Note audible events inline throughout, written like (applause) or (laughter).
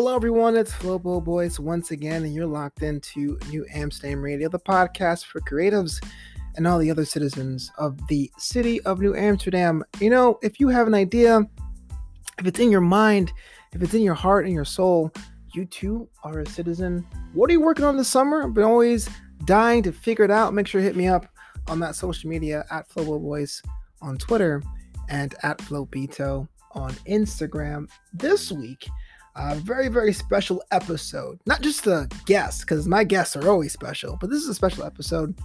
Hello, everyone. It's Flobo Boys once again, and you're locked into New Amsterdam Radio, the podcast for creatives and all the other citizens of the city of New Amsterdam. You know, if you have an idea, if it's in your mind, if it's in your heart and your soul, you too are a citizen. What are you working on this summer? I've been always dying to figure it out. Make sure to hit me up on that social media at Flobo Boys on Twitter and at Flobito on Instagram. This week, a very, very special episode. Not just the guests, because my guests are always special, but this is a special episode.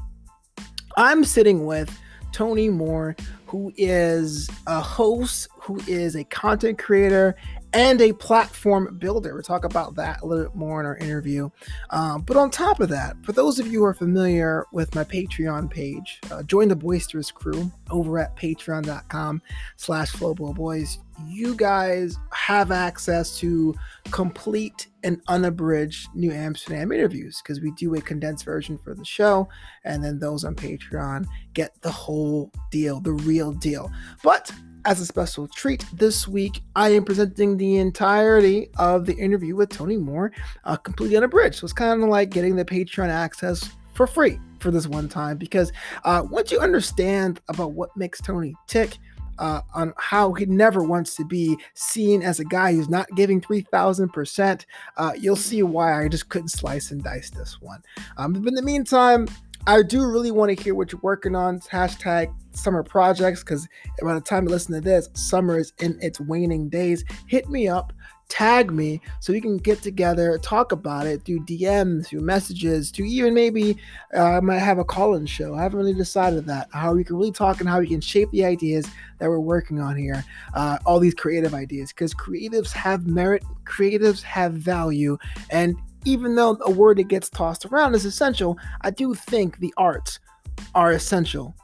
I'm sitting with Tony Moore, who is a host, who is a content creator, and a platform builder. We'll talk about that a little bit more in our interview. Um, but on top of that, for those of you who are familiar with my Patreon page, uh, join the boisterous crew over at patreon.com slash boys. You guys have access to complete and unabridged New Amsterdam interviews because we do a condensed version for the show. And then those on Patreon get the whole deal, the real deal. But as a special treat this week, I am presenting the entirety of the interview with Tony Moore, uh, completely unabridged. So it's kind of like getting the Patreon access for free for this one time because uh, once you understand about what makes Tony tick, uh, on how he never wants to be seen as a guy who's not giving 3000%, uh, you'll see why I just couldn't slice and dice this one. Um, but in the meantime, I do really want to hear what you're working on. Hashtag summer projects because by the time you listen to this, summer is in its waning days. Hit me up, tag me so we can get together, talk about it through DMs, through messages, to even maybe uh, I might have a call in show. I haven't really decided that. How we can really talk and how we can shape the ideas that we're working on here. Uh, all these creative ideas because creatives have merit, creatives have value, and even though a word that gets tossed around is essential, I do think the arts are essential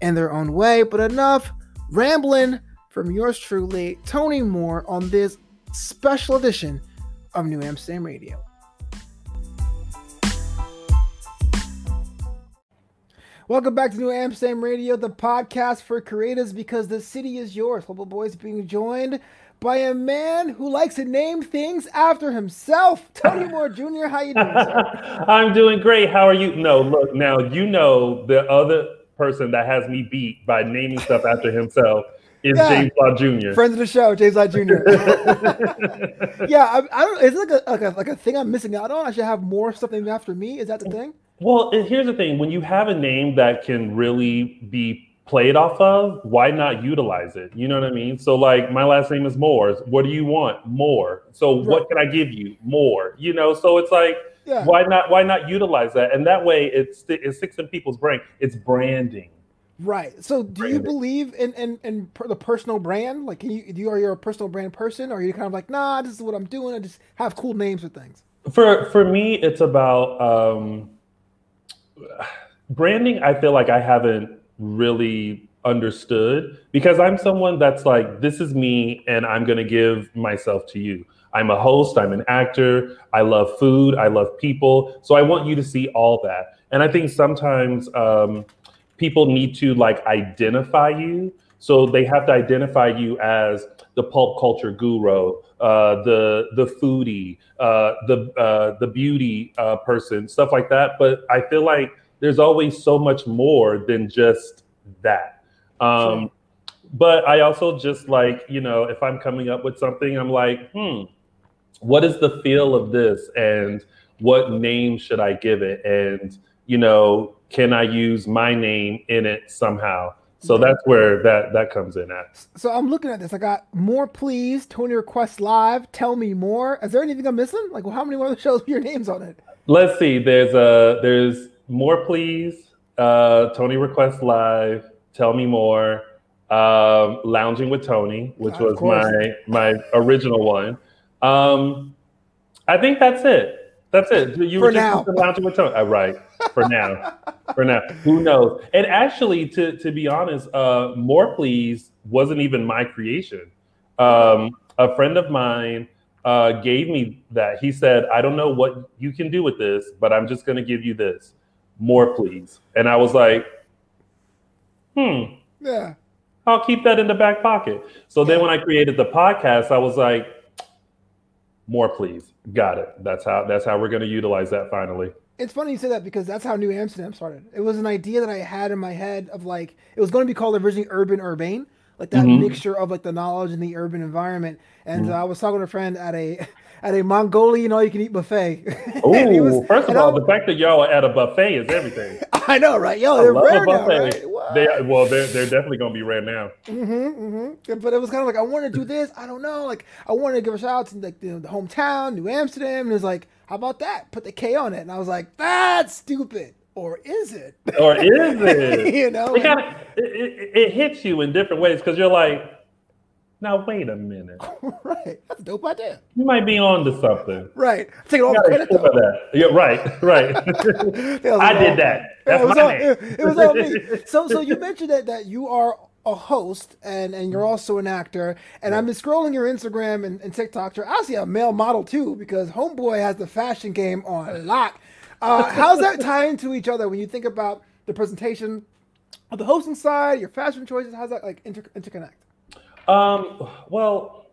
in their own way. But enough rambling from yours truly, Tony Moore, on this special edition of New Amsterdam Radio. Welcome back to New Amsterdam Radio, the podcast for creatives because the city is yours. Flobo Boys being joined by a man who likes to name things after himself. Tony Moore Jr., how you doing, sir? (laughs) I'm doing great. How are you? No, look, now you know the other person that has me beat by naming stuff after himself is yeah. James Law Jr. Friends of the show, James Law (laughs) Jr. yeah, I, I, don't. It's like a, like a like a thing I'm missing out on? I should have more stuff named after me. Is that the thing? Well, here's the thing: when you have a name that can really be played off of, why not utilize it? You know what I mean? So like my last name is Moore. What do you want? More. So right. what can I give you? More. You know, so it's like yeah. why not why not utilize that? And that way it's it sticks in people's brain. It's branding. Right. So do branding. you believe in, in in the personal brand? Like can you do you are you a personal brand person or are you kind of like, nah, this is what I'm doing. I just have cool names for things. For for me, it's about um branding, I feel like I haven't really understood because I'm someone that's like, this is me and I'm going to give myself to you. I'm a host, I'm an actor, I love food, I love people. So I want you to see all that. And I think sometimes um, people need to like identify you. So they have to identify you as the pop culture guru, uh, the the foodie, uh, the uh, the beauty uh, person, stuff like that. But I feel like there's always so much more than just that. Um. But I also just like, you know, if I'm coming up with something, I'm like, hmm, what is the feel of this? And what name should I give it? And, you know, can I use my name in it somehow? So that's where that that comes in at. So I'm looking at this. I got more, please. Tony request live. Tell me more. Is there anything I'm missing? Like, well, how many more shows (laughs) your names on it? Let's see. There's a there's more, please. Uh, Tony request live. Tell me more. Um, Lounging with Tony, which was my my original one. Um, I think that's it. That's it. You for just lounging with Tony. Uh, right. For now. for now. Who knows? And actually, to to be honest, uh, more please wasn't even my creation. Um, a friend of mine uh, gave me that. He said, "I don't know what you can do with this, but I'm just going to give you this." more please. And I was like, hmm. Yeah. I'll keep that in the back pocket. So then when I created the podcast, I was like, More, please. Got it. That's how. That's how we're going to utilize that finally. It's funny you say that because that's how New Amsterdam started. It was an idea that I had in my head of like it was going to be called originally Urban Urbane, like that mm-hmm. mixture of like the knowledge and the urban environment. And mm-hmm. uh, I was talking to a friend at a (laughs) at a Mongolian all you can eat buffet. (laughs) Oh, first of all, the fact that y'all are at a buffet is everything. (laughs) I know, right? Yo, they're rare now, right? They, well, they're they're definitely gonna be rare now. Mm-hmm, mm-hmm. But it was kind of like I want to do this. I don't know. Like I wanted to give a shout out to like the, the hometown, New Amsterdam, and it's like, how about that? Put the K on it, and I was like, that's stupid or is it? Or is it? (laughs) you know, it, kinda, it, it, it, hits you in different ways because you're like, now wait a minute. (laughs) right. That's a dope idea. You might be on to something. Right. Take all credit though. That. Yeah, right, right. (laughs) I did that. That's it was my all, it, it was all me. So so you mentioned that that you are a host and and you're also an actor. And I've been scrolling your Instagram and, and TikTok. You're actually a male model too, because Homeboy has the fashion game on lock. Uh, how's that tie into each other when you think about the presentation of the hosting side, your fashion choices? How's that like inter- interconnect? Um, well,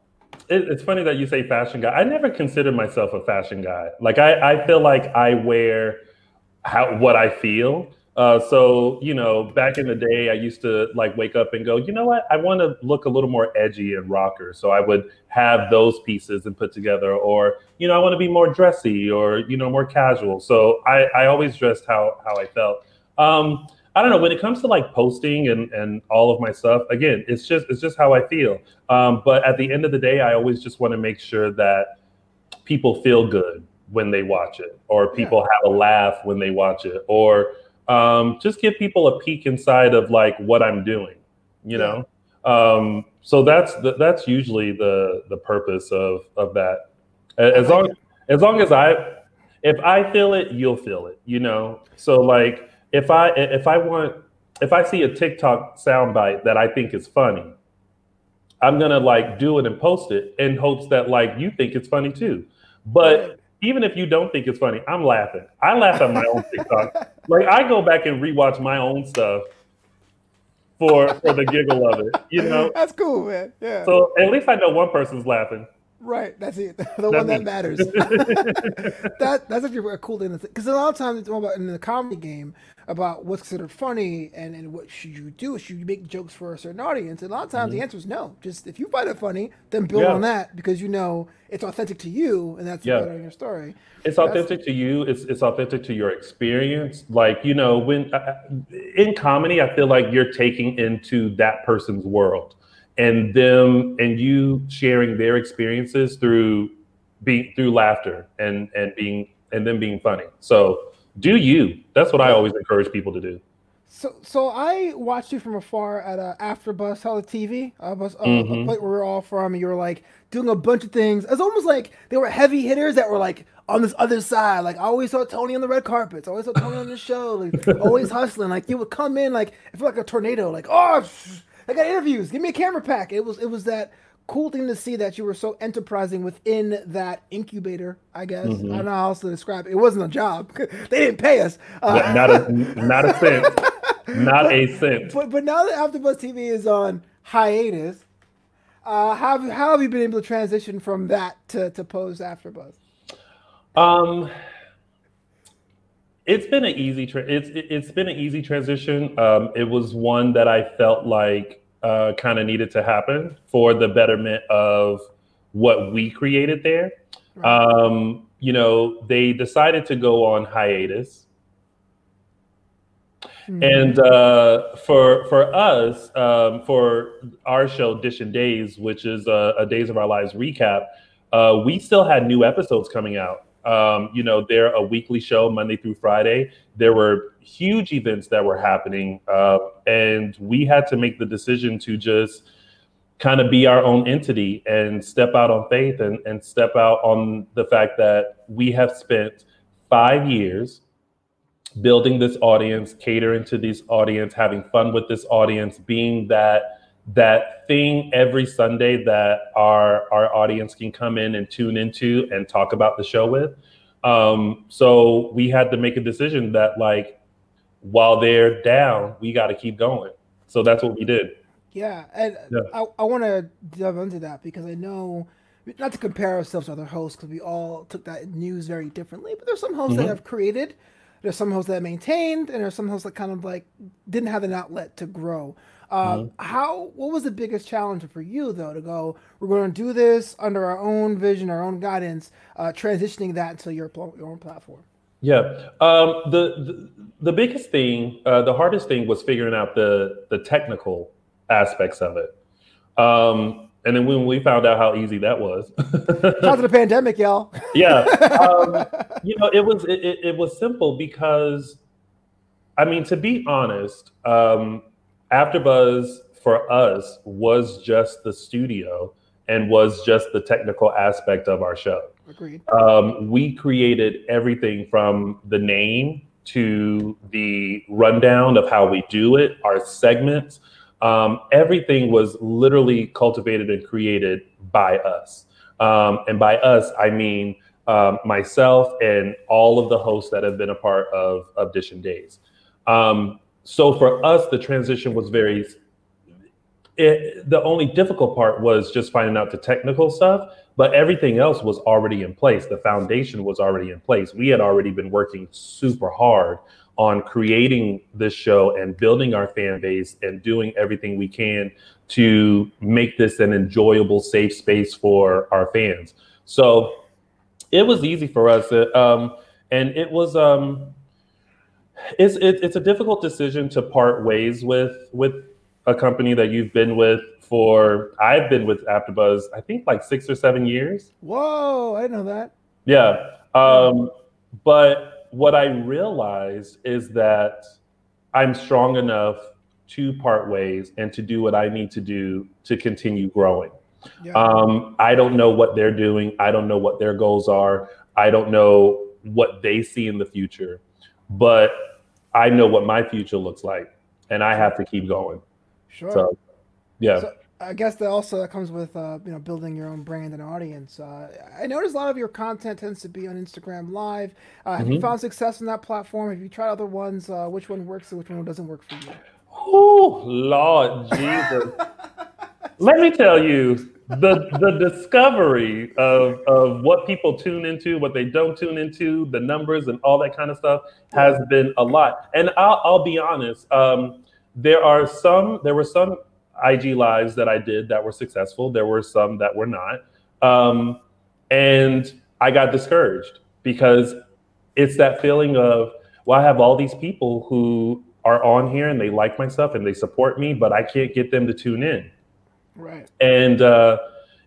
it, it's funny that you say fashion guy. I never considered myself a fashion guy. Like I, I feel like I wear how what I feel. Uh, so you know, back in the day, I used to like wake up and go, you know what? I want to look a little more edgy and rocker. So I would have those pieces and put together, or you know, I want to be more dressy or you know, more casual. So I, I always dressed how how I felt. Um, I don't know when it comes to like posting and and all of my stuff. Again, it's just it's just how I feel. Um, but at the end of the day, I always just want to make sure that people feel good when they watch it, or people yeah. have a laugh when they watch it, or um, just give people a peek inside of like what I'm doing. You know, um, so that's the, that's usually the the purpose of of that. As long as long as I if I feel it, you'll feel it. You know, so like if I if I want if I see a TikTok soundbite that I think is funny, I'm gonna like do it and post it in hopes that like you think it's funny too. But even if you don't think it's funny, I'm laughing. I laugh at my own TikTok. (laughs) like I go back and rewatch my own stuff for for the giggle of it. You know, that's cool, man. Yeah. So at least I know one person's laughing. Right, that's it. (laughs) The one that matters. (laughs) that that's actually a cool thing because a lot of times it's all about in the comedy game about what's considered funny and, and what should you do? Should you make jokes for a certain audience? And a lot of times mm-hmm. the answer is no. Just if you find it funny, then build yeah. on that because you know it's authentic to you and that's yeah. your story. It's authentic that's, to you. It's it's authentic to your experience. Like you know when uh, in comedy, I feel like you're taking into that person's world and them and you sharing their experiences through being through laughter and and being and them being funny. So do you? That's what I always encourage people to do. So, so I watched you from afar at a AfterBuzz Hella TV, uh, bus, uh, mm-hmm. a place where we're all from, and you were like doing a bunch of things. It's almost like they were heavy hitters that were like on this other side. Like I always saw Tony on the red carpets. I always saw Tony on the show, like always hustling. Like you would come in like it felt like a tornado. Like oh, I got interviews. Give me a camera pack. It was it was that cool thing to see that you were so enterprising within that incubator. I guess mm-hmm. I don't know how else to describe it. It wasn't a job. (laughs) they didn't pay us. Uh, not a not a (laughs) cent. not a cent. But but now that AfterBuzz TV is on hiatus, uh, how have, how have you been able to transition from that to to Pose AfterBuzz? Um it's been an easy tra- it's it's been an easy transition. Um, it was one that I felt like uh, kind of needed to happen for the betterment of what we created there. Right. Um, you know, they decided to go on hiatus. Mm-hmm. And uh, for for us, um, for our show Dish and Days, which is a, a Days of Our Lives recap, uh, we still had new episodes coming out. Um, you know, they're a weekly show Monday through Friday. There were huge events that were happening, uh, and we had to make the decision to just kind of be our own entity and step out on faith and, and step out on the fact that we have spent five years building this audience, catering to this audience, having fun with this audience, being that that thing every Sunday that our our audience can come in and tune into and talk about the show with. Um, so we had to make a decision that like while they're down, we got to keep going. So that's what we did. Yeah, and yeah. I, I want to dive into that because I know not to compare ourselves to other hosts because we all took that news very differently. But there's some hosts mm-hmm. that have created, there's some hosts that maintained, and there's some hosts that kind of like didn't have an outlet to grow. Uh, mm-hmm. How? What was the biggest challenge for you though to go? We're going to do this under our own vision, our own guidance, uh, transitioning that to your your own platform. Yeah, um, the, the, the biggest thing, uh, the hardest thing was figuring out the the technical aspects of it. Um, and then when we found out how easy that was, (laughs) because of the pandemic, y'all. (laughs) yeah, um, you know, it was it, it, was simple because, I mean, to be honest, um, AfterBuzz for us was just the studio and was just the technical aspect of our show. Agreed. Um, we created everything from the name to the rundown of how we do it, our segments. Um, everything was literally cultivated and created by us. Um, and by us, I mean um, myself and all of the hosts that have been a part of Audition Days. So for us, the transition was very. It, the only difficult part was just finding out the technical stuff, but everything else was already in place. The foundation was already in place. We had already been working super hard on creating this show and building our fan base and doing everything we can to make this an enjoyable, safe space for our fans. So it was easy for us, uh, um, and it was. Um, it's it, it's a difficult decision to part ways with with a company that you've been with for. I've been with AfterBuzz, I think, like six or seven years. Whoa, I know that. Yeah, um, but what I realized is that I'm strong enough to part ways and to do what I need to do to continue growing. Yeah. Um, I don't know what they're doing. I don't know what their goals are. I don't know what they see in the future, but I know what my future looks like, and I have to keep going. Sure. So, yeah. So, I guess that also that comes with uh, you know building your own brand and audience. Uh, I notice a lot of your content tends to be on Instagram Live. Uh, have mm-hmm. you found success on that platform? Have you tried other ones? Uh, which one works and which one doesn't work for you? Oh Lord Jesus! (laughs) Let me tell you the the discovery of of what people tune into, what they don't tune into, the numbers and all that kind of stuff has been a lot. And I'll, I'll be honest. Um, there are some. There were some IG lives that I did that were successful. There were some that were not. Um, and I got discouraged because it's that feeling of, well, I have all these people who are on here and they like my stuff and they support me, but I can't get them to tune in. Right. And uh,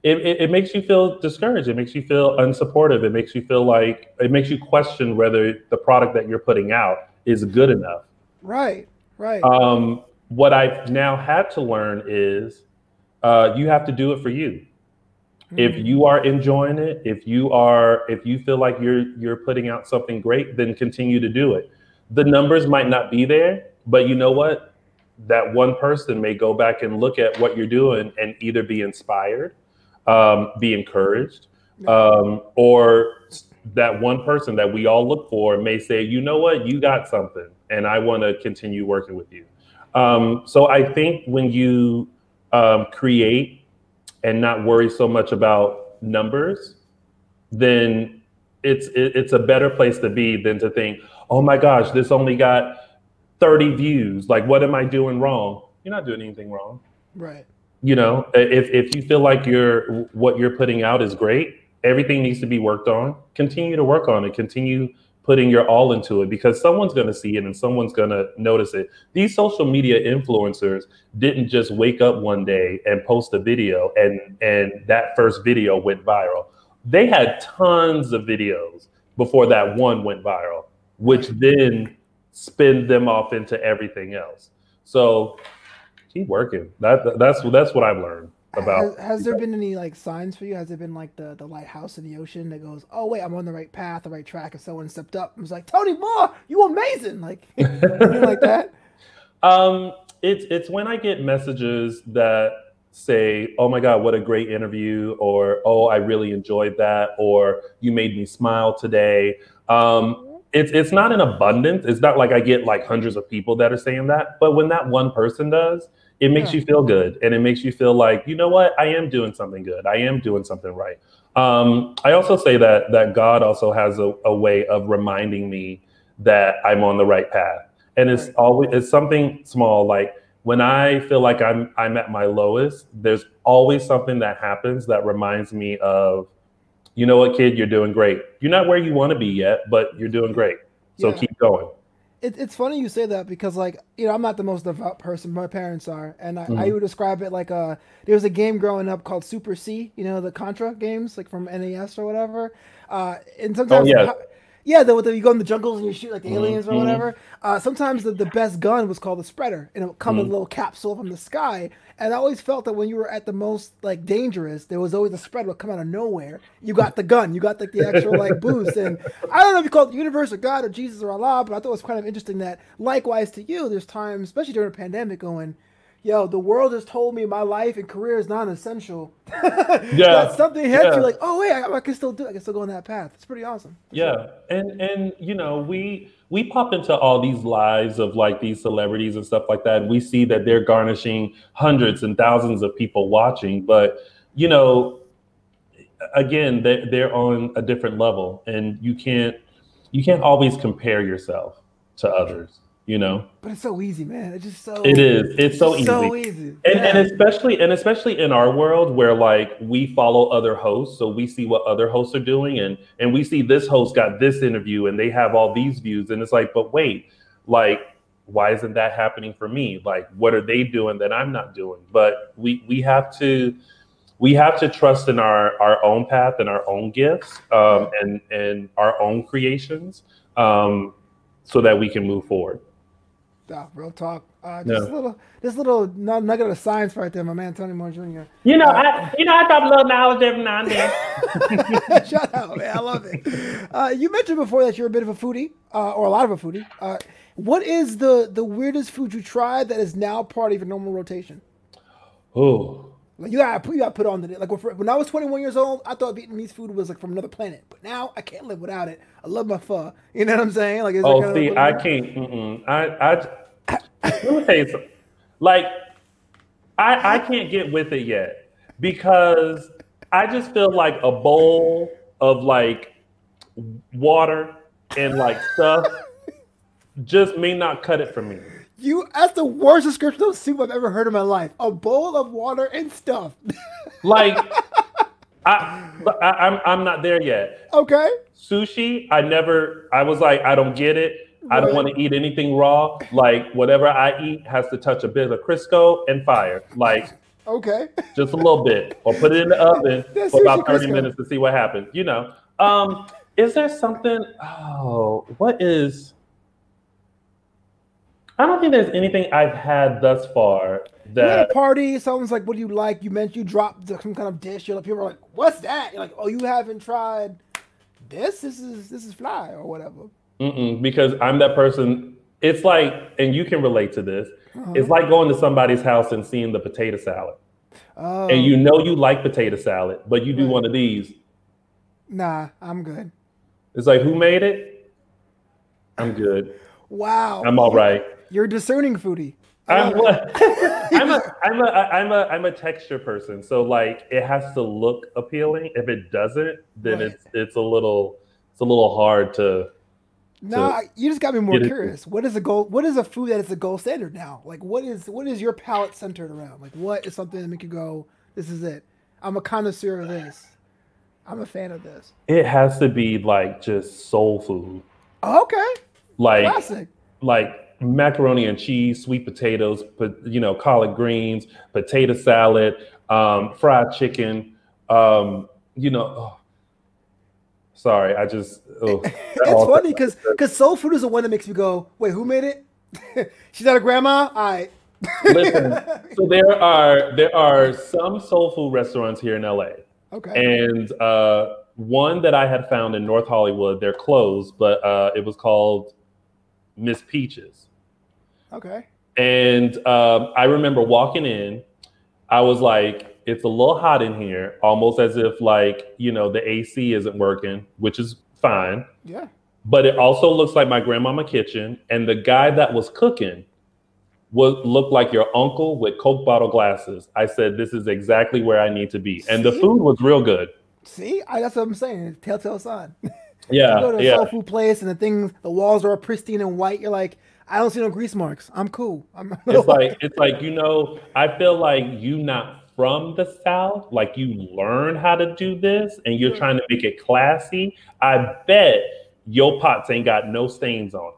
it, it, it, makes you feel discouraged. It makes you feel unsupportive. It makes you feel like it makes you question whether the product that you're putting out is good enough. Right. Right. Um, what I've now had to learn is uh, you have to do it for you. Mm-hmm. If mm. you are enjoying it, if you are, if you feel like you're you're putting out something great, then continue to do it. The numbers might not be there, but you know what? That one person may go back and look at what you're doing and either be inspired, um, be encouraged, um, or that one person that we all look for may say, you know what, you got something, and I want to continue working with you. Um, so I think when you um, create and not worry so much about numbers, then it's it, it's a better place to be than to think, oh my gosh, this only got 30 views. Like, what am I doing wrong? You're not doing anything wrong. Right. You know, if if you feel like you're what you're putting out is great, everything needs to be worked on. Continue to work on it. Continue putting your all into it because someone's going to see it and someone's going to notice it. These social media influencers didn't just wake up one day and post a video and and that first video went viral. They had tons of videos before that one went viral, which then spin them off into everything else. So keep working. That that's that's what I've learned about. Has, has, there been any like signs for you? Has it been like the the lighthouse in the ocean that goes, "Oh wait, I'm on the right path, the right track," and someone stepped up and was like, "Tony Moore, you amazing!" Like (laughs) like that. (laughs) Um, it's it's when I get messages that say, "Oh my God, what a great interview," or "Oh, I really enjoyed that," or "You made me smile today." Um, it's it's not an abundance. It's not like I get like hundreds of people that are saying that, but when that one person does, it makes Yeah. you feel good and it makes you feel like you know what I am doing something good. I am doing something right. Um, I also say that that God also has a, a way of reminding me that I'm on the right path, and it's always it's something small like when I feel like I'm I'm at my lowest. There's always something that happens that reminds me of, you know what, kid, you're doing great. You're not where you want to be yet, but you're doing great. So Yeah. keep going. It, it's funny you say that because, like, you know, I'm not the most devout person. My parents are, and I, I Mhm. would describe it like a. There was a game growing up called Super C. You know, the Contra games, like from NES or whatever. Uh, and sometimes, yeah. Yeah, the, the, you go in the jungles and you shoot like the aliens or mhm. whatever. Uh, sometimes the, the best gun was called the spreader, and it would come in Mhm. a little capsule from the sky. And I always felt that when you were at the most like dangerous, there was always a spread would come out of nowhere. You got the gun, you got like the actual (laughs) like boost. And I don't know if you call it the universe or God or Jesus or Allah, but I thought it was kind of interesting that likewise to you, there's times, especially during a pandemic, going, yo, the world has told me my life and career is non-essential. (laughs) Yeah, something hits yeah. you like, oh wait, I, I can still do. it. I can still go on that path. It's pretty awesome. Yeah, sure. and and you know we we pop into all these lives of like these celebrities and stuff like that. And we see that they're garnishing hundreds and thousands of people watching, but you know, again, they they're on a different level, and you can't you can't always compare yourself to others. You know, But it's so easy, man. It's just so. it is. It's so easy. So easy. And, Yeah. and especially and especially in our world where like we follow other hosts so we see what other hosts are doing and and we see this host got this interview and they have all these views and it's like but wait like why isn't that happening for me like what are they doing that i'm not doing but we we have to we have to trust in our our own path and our own gifts um, and and our own creations um, so that we can move forward Nah, real talk. Uh, just Yeah. a little, this little nugget of science right there, my man Tony Moore Jr. you know i you know i drop a little knowledge every now and then (laughs) Shout out, man. I love it. Uh, you mentioned before that you're a bit of a foodie, uh, or a lot of a foodie. Uh, what is the the weirdest food you tried that is now part of your normal rotation? oh Like you got you got put on the like when I was 21 years old, I thought Vietnamese food was like from another planet, but now I can't live without it. I love my pho. You know what I'm saying? Like, Oh, kind of see, I can't. I, I, let me tell you something. Like, I, I can't get with it yet because I just feel like a bowl of like water and like stuff just may not cut it for me. You that's the worst description of soup I've ever heard in my life. A bowl of water and stuff. (laughs) Like, I, I, I'm, I'm not there yet. okay. Sushi, I never. I was like, I don't get it. I don't want to eat anything raw. Like whatever I eat has to touch a bit of Crisco and fire. Like Okay. just a little bit, or put it in the oven (laughs) That's for about thirty Crisco. minutes to see what happens. You know. Um, is there something? Oh, what is? I don't think there's anything I've had thus far You're at that. a party, someone's like, "What do you like?" You mentioned you dropped some kind of dish. You're like, people are like, "What's that?" You're like, "Oh, you haven't tried this? This is this is fly or whatever." Mm-mm, because I'm that person. It's like, and you can relate to this. Uh-huh. It's like going to somebody's house and seeing the potato salad, Oh, and you know you like potato salad, but you do Right. one of these. nah, I'm good. It's like, who made it? I'm good. Wow, I'm all right. You're a discerning foodie. I'm (laughs) I'm, a, I'm, a, I'm, a, I'm a texture person. So like it has to look appealing. If it doesn't, then Right. it's it's a little it's a little hard to Nah, you just got me more get it- curious. What is a goal? What is a food that is a gold standard now? Like, what is what is your palate centered around? Like, what is something that make you go, "This is it"? I'm a connoisseur of this. I'm a fan of this. it has to be like just soul food. Okay, Like classic. like macaroni and cheese, sweet potatoes, but you know, collard greens, potato salad, um, fried chicken. Um, you know, oh, sorry, I just. Oh, (laughs) It's funny because because soul food is the one that makes me go, wait, who made it? (laughs) She's not a grandma. Right. Listen, so (laughs) there are there are some soul food restaurants here in LA, okay. and uh, one that I had found in North Hollywood. They're closed, but uh, it was called Miss Peaches. Okay. And um, I remember walking in, I was like, it's a little hot in here, almost as if like, you know, the AC isn't working, which is fine. Yeah. but it also looks like my grandmama kitchen. And the guy that was cooking would look like your uncle with Coke bottle glasses. I said, this is exactly where I need to be. And the food was real good. See, I, that's what I'm saying. Telltale sign. (laughs) Yeah, you go to a yeah. soul food place and the things, the walls are all pristine and white. You're like, I don't see no grease marks. I'm cool. (laughs) I'm It's like it's like you know, I feel like you not from the South, like you learn how to do this and you're hmm. trying to make it classy. I bet your pots ain't got no stains on.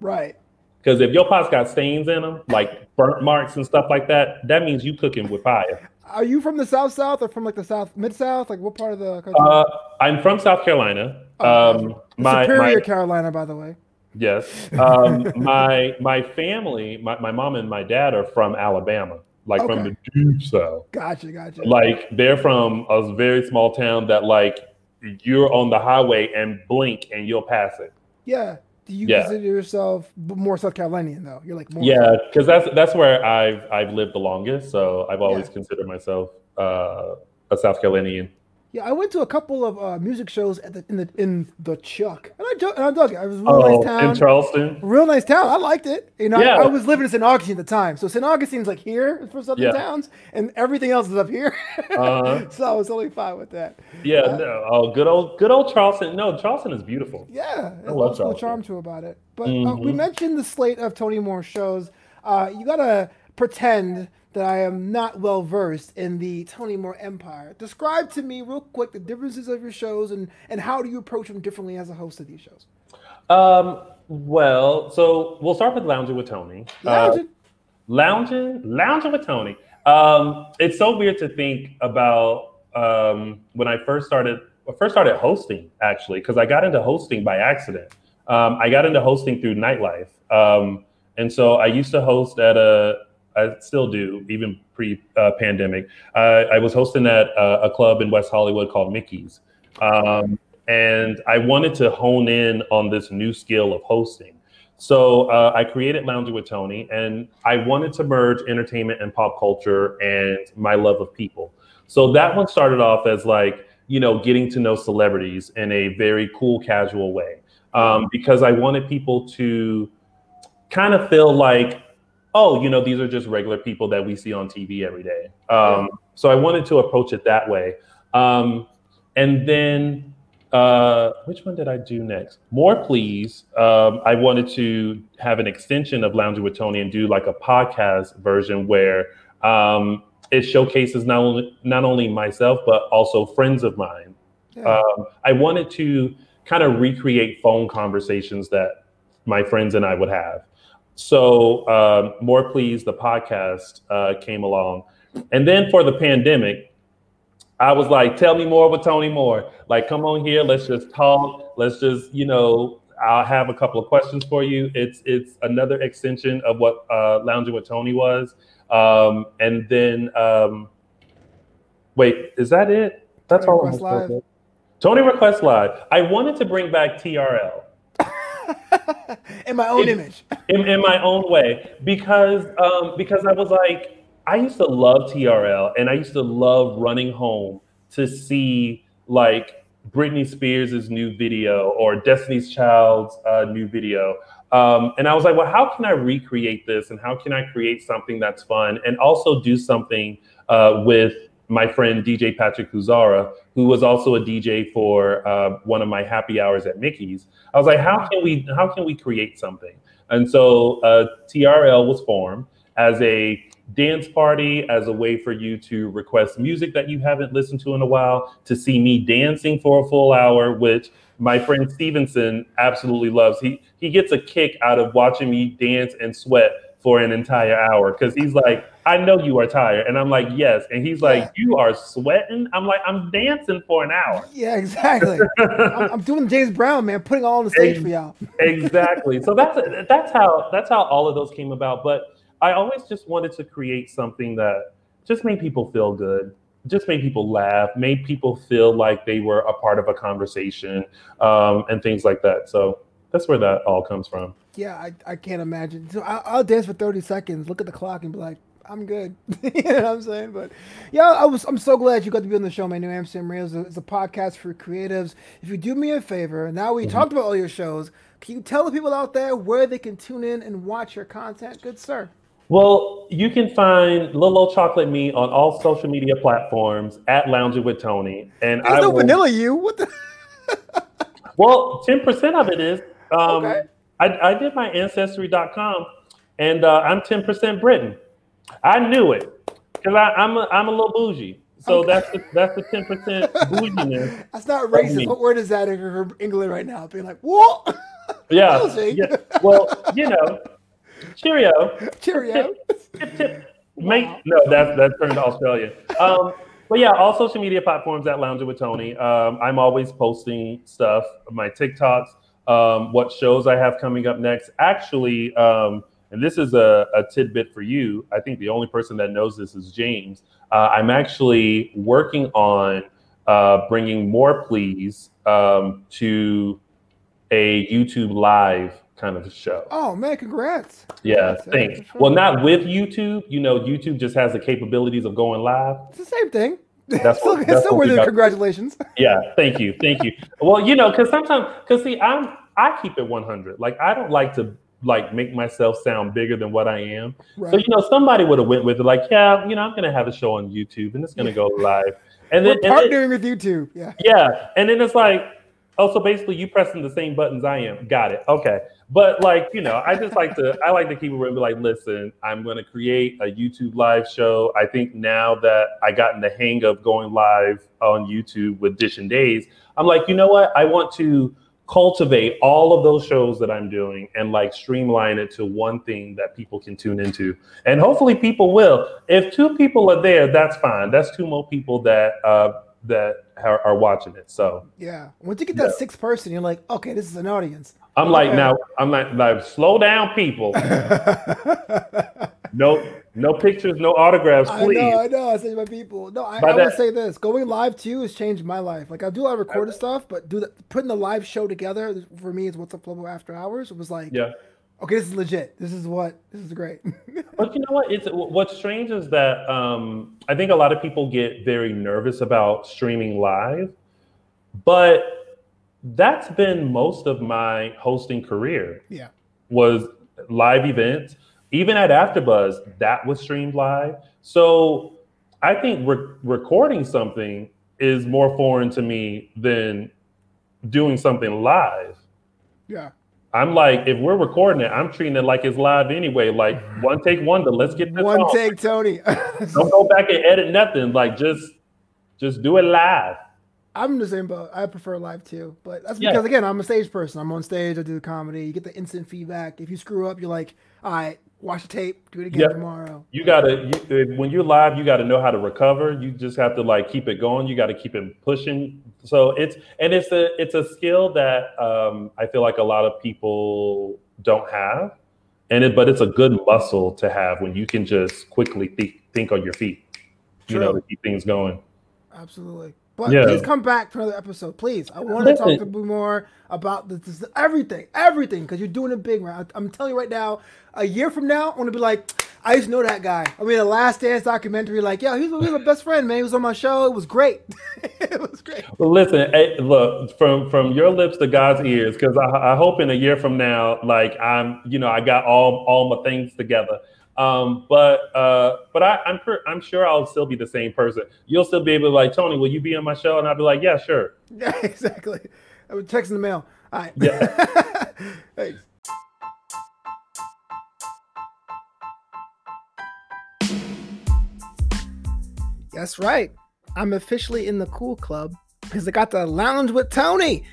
right. Because if your pots got stains in them, like burnt marks and stuff like that, that means you cooking with fire. Are you from the South South or from like the South Mid South? Like what part of the country? Uh, I'm from South Carolina. Oh, Um, my, Superior my Carolina, by the way. yes, um, (laughs) my my family, my, my mom and my dad are from Alabama, like from the deep south. Gotcha, gotcha. Like they're from a very small town that like you're on the highway and blink and you'll pass it. yeah. Do you Yeah. consider yourself more South Carolinian though? You're like more. Yeah, because that's that's where I've I've lived the longest. So I've always Yeah. considered myself uh, a South Carolinian. Yeah, I went to a couple of uh, music shows at the in the in the Chuck, and I, ju- and I dug it. It was a real Oh, nice town. in Charleston. Real nice town. I liked it. You know, I- Yeah. I, was living in St. Augustine at the time. So St. Augustine's like here for southern Yeah. towns, and everything else is up here. (laughs) Uh-huh. so I was totally fine with that. Yeah, Uh, no, oh, good old good old Charleston. No, Charleston is beautiful. Yeah, there's love Charleston. charm to about it. But uh, we Mhm. mentioned the slate of Tony Moore shows. Uh, you gotta pretend that I am not well versed in the Tony Moore empire. Describe to me real quick the differences of your shows and and how do you approach them differently as a host of these shows? Um, well, so we'll start with lounging with Tony. Uh, Lounging? lounging, lounging with Tony. Um, it's so weird to think about um, when I first started. I first started hosting actually because I got into hosting by accident. Um, I got into hosting through nightlife, um, and so I used to host at a. I still do, even pre-pandemic. Uh, I was hosting at a, a club in West Hollywood called Mickey's, um, and I wanted to hone in on this new skill of hosting. So uh, I created Lounging with Tony, and I wanted to merge entertainment and pop culture and my love of people. So that one started off as like, you know, getting to know celebrities in a very cool, casual way, um, because I wanted people to kind of feel like, oh, you know, these are just regular people that we see on TV every day. Um, so I wanted to approach it that way. Um, and then uh, which one did I do next? More Please. Um, I wanted to have an extension of Lounging with Tony and do like a podcast version where um, it showcases not only not only myself but also friends of mine. Yeah. Um, I wanted to kind of recreate phone conversations that my friends and I would have. So, um, More Please, the podcast uh, came along. And then for the pandemic, I was like, tell me more with Tony Moore. Like, come on here, let's just talk. Let's just, you know, I'll have a couple of questions for you. It's it's another extension of what uh, Lounging with Tony was. Um, and then, um, wait, is that it? That's Tony all. I'm Request. Tony Request Live. I wanted to bring back TRL (laughs) in my own It- image. in, in my own way because um, because I was like I used to love TRL and I used to love running home to see like Britney Spears' new video or Destiny's Child's uh, new video. Um, and I was like, well, how can I recreate this and how can I create something that's fun and also do something uh, with my friend DJ Patrick Kuzara, who was also a DJ for uh, one of my happy hours at Mickey's. I was like, how can we how can we create something? And so uh, TRL was formed as a dance party, as a way for you to request music that you haven't listened to in a while, to see me dancing for a full hour, which my friend Stevenson absolutely loves. He he gets a kick out of watching me dance and sweat for an entire hour because he's like, I know you are tired. And I'm like, yes. And he's like, Yeah. you are sweating? I'm like, I'm dancing for an hour. Yeah, exactly. (laughs) I'm, I'm doing James Brown, man, putting all on the stage for y'all. (laughs) exactly. So that's that's how that's how all of those came about. But I always just wanted to create something that just made people feel good, just made people laugh, made people feel like they were a part of a conversation, um, and things like that. So that's where that all comes from. Yeah, I, I can't imagine. So I, I'll dance for 30 seconds, look at the clock, and be like, I'm good. (laughs) you know what I'm saying? But yeah, I was I'm so glad you got to be on the show, my New Amsterdam a, it's a podcast for creatives. If you do me a favor, now we mm-hmm. talked about all your shows. Can you tell the people out there where they can tune in and watch your content, good sir? Well, you can find Little Old Chocolate Me on all social media platforms at Lounging with Tony. And There's I no will... vanilla you. What the? (laughs) well, ten percent of it is. Um, okay. I, I did my ancestry.com, and uh, I'm ten percent Britain. I knew it because I'm a, I'm a little bougie. So okay. that's the, that's the ten percent (laughs) bouginess. That's not racist. What word is that in England right now? Being like, what? (laughs) Yeah, yeah. Well, you know, cheerio. Cheerio. Tip, tip, tip. Wow. no, that's that's turned to Australia. Um, but yeah, all social media platforms at Lounging with Tony. Um, I'm always posting stuff, my TikToks, um, what shows I have coming up next. Actually, um, and this is a, a, tidbit for you. I think the only person that knows this is James. Uh, I'm actually working on uh, bringing More Please um, to a YouTube live kind of show. Oh man, congrats! Yeah, thanks. Sure. Well, not with YouTube. You know, YouTube just has the capabilities of going live. It's the same thing. That's (laughs) still, what, that's still worthy of congratulations. (laughs) Yeah, thank you, thank you. well, you know, because sometimes, because see, I'm I keep it 100. Like I don't like to like make myself sound bigger than what I am. Right. So you know, somebody would have went with it, like, yeah, you know, I'm gonna have a show on YouTube and it's gonna go live. And then We're partnering and then, with YouTube. Yeah. Yeah, and then it's like, oh, so basically you pressing the same buttons I am. Got it. Okay. But like, you know, I just like to I like to keep it real and be like, listen, I'm gonna create a YouTube live show. I think now that I gotten the hang of going live on YouTube with Dish and Days, I'm like, you know what? I want to cultivate all of those shows that I'm doing and like streamline it to one thing that people can tune into. And hopefully people will. If two people are there, that's fine. That's two more people that uh that are, are watching it. So yeah. Once you get that yeah. sixth person, you're like, okay, this is an audience. I'm okay. like now, I'm like, like slow down, people. (laughs) no, no pictures, no autographs, please. I know, I know. I say to my people. No, I, I would say this: going live too has changed my life. Like I do a lot of recorded stuff, but do the, putting the live show together for me is what's up Flobo After Hours. It was like, yeah, okay, this is legit. This is what this is great. (laughs) but you know what? It's what's strange is that um, I think a lot of people get very nervous about streaming live, but that's been most of my hosting career. Yeah. Was live events. Even at AfterBuzz, mm-hmm. that was streamed live. So I think re- recording something is more foreign to me than doing something live. Yeah. I'm like, if we're recording it, I'm treating it like it's live anyway. Like (laughs) one take wonder. Let's get this one take, Tony. (laughs) Don't go back and edit nothing. Like just, just do it live. I'm the same boat. I prefer live too, but that's because yeah. again, I'm a stage person. I'm on stage. I do the comedy. You get the instant feedback. If you screw up, you're like, all right, watch the tape, do it again tomorrow. You gotta you, when you're live, you got to know how to recover. You just have to like keep it going. You got to keep it pushing. So it's and it's a it's a skill that um, I feel like a lot of people don't have, and it but it's a good muscle to have when you can just quickly think think on your feet. True. You know, to keep things going. Absolutely. But yeah. please come back for another episode, please. I want to talk to you more about this, this everything, everything, because you're doing it big, man. I'm telling you right now, a year from now, I want to be like, I used to know that guy. I mean, the Last Dance documentary, like, yeah, he was, he was my best friend, man. He was on my show. It was great. (laughs) it was great. Well, listen, hey, look from from your lips to God's ears, because I, I hope in a year from now, like I'm, you know, I got all all my things together. Um, but uh, but I, am I'm, I'm sure I'll still be the same person. You'll still be able to like Tony, will you be on my show? And I'll be like, yeah, sure. Yeah, (laughs) exactly. I would text in the mail. All right. Yeah. (laughs) Thanks. That's right. I'm officially in the cool club because I got the lounge with Tony.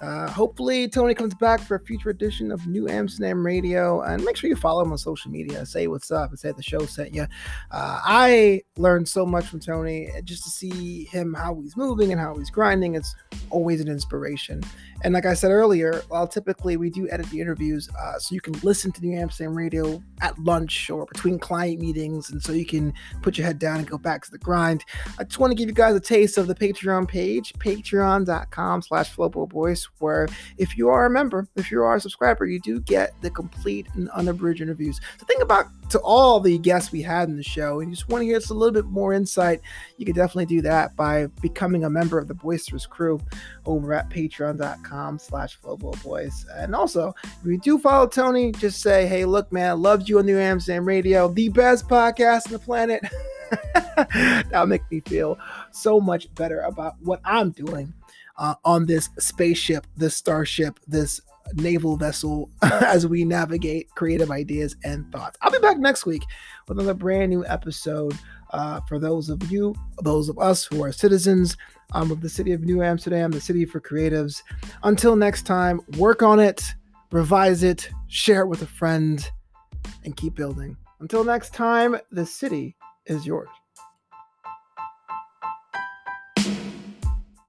Uh, hopefully, Tony comes back for a future edition of New Amsterdam Radio. And make sure you follow him on social media. Say what's up and say the show sent you. Uh, I learned so much from Tony just to see him, how he's moving and how he's grinding. It's always an inspiration. And like I said earlier, while typically we do edit the interviews uh, so you can listen to New Amsterdam Radio at lunch or between client meetings, and so you can put your head down and go back to the grind. I just want to give you guys a taste of the Patreon page, patreon.com slash Boys, where if you are a member, if you are a subscriber, you do get the complete and unabridged interviews. The thing about to all the guests we had in the show and you just want to hear just a little bit more insight, you can definitely do that by becoming a member of the Boisterous Crew over at patreon.com slash Boys. And also, if you do follow Tony, just say, hey, look, man, loved you on New Amsterdam Radio, the best podcast on the planet. (laughs) That'll make me feel so much better about what I'm doing uh, on this spaceship, this starship, this naval vessel (laughs) as we navigate creative ideas and thoughts. I'll be back next week with another brand new episode uh, for those of you, those of us who are citizens um, of the city of New Amsterdam, the city for creatives. Until next time, work on it, revise it, share it with a friend, and keep building. Until next time, the city is yours.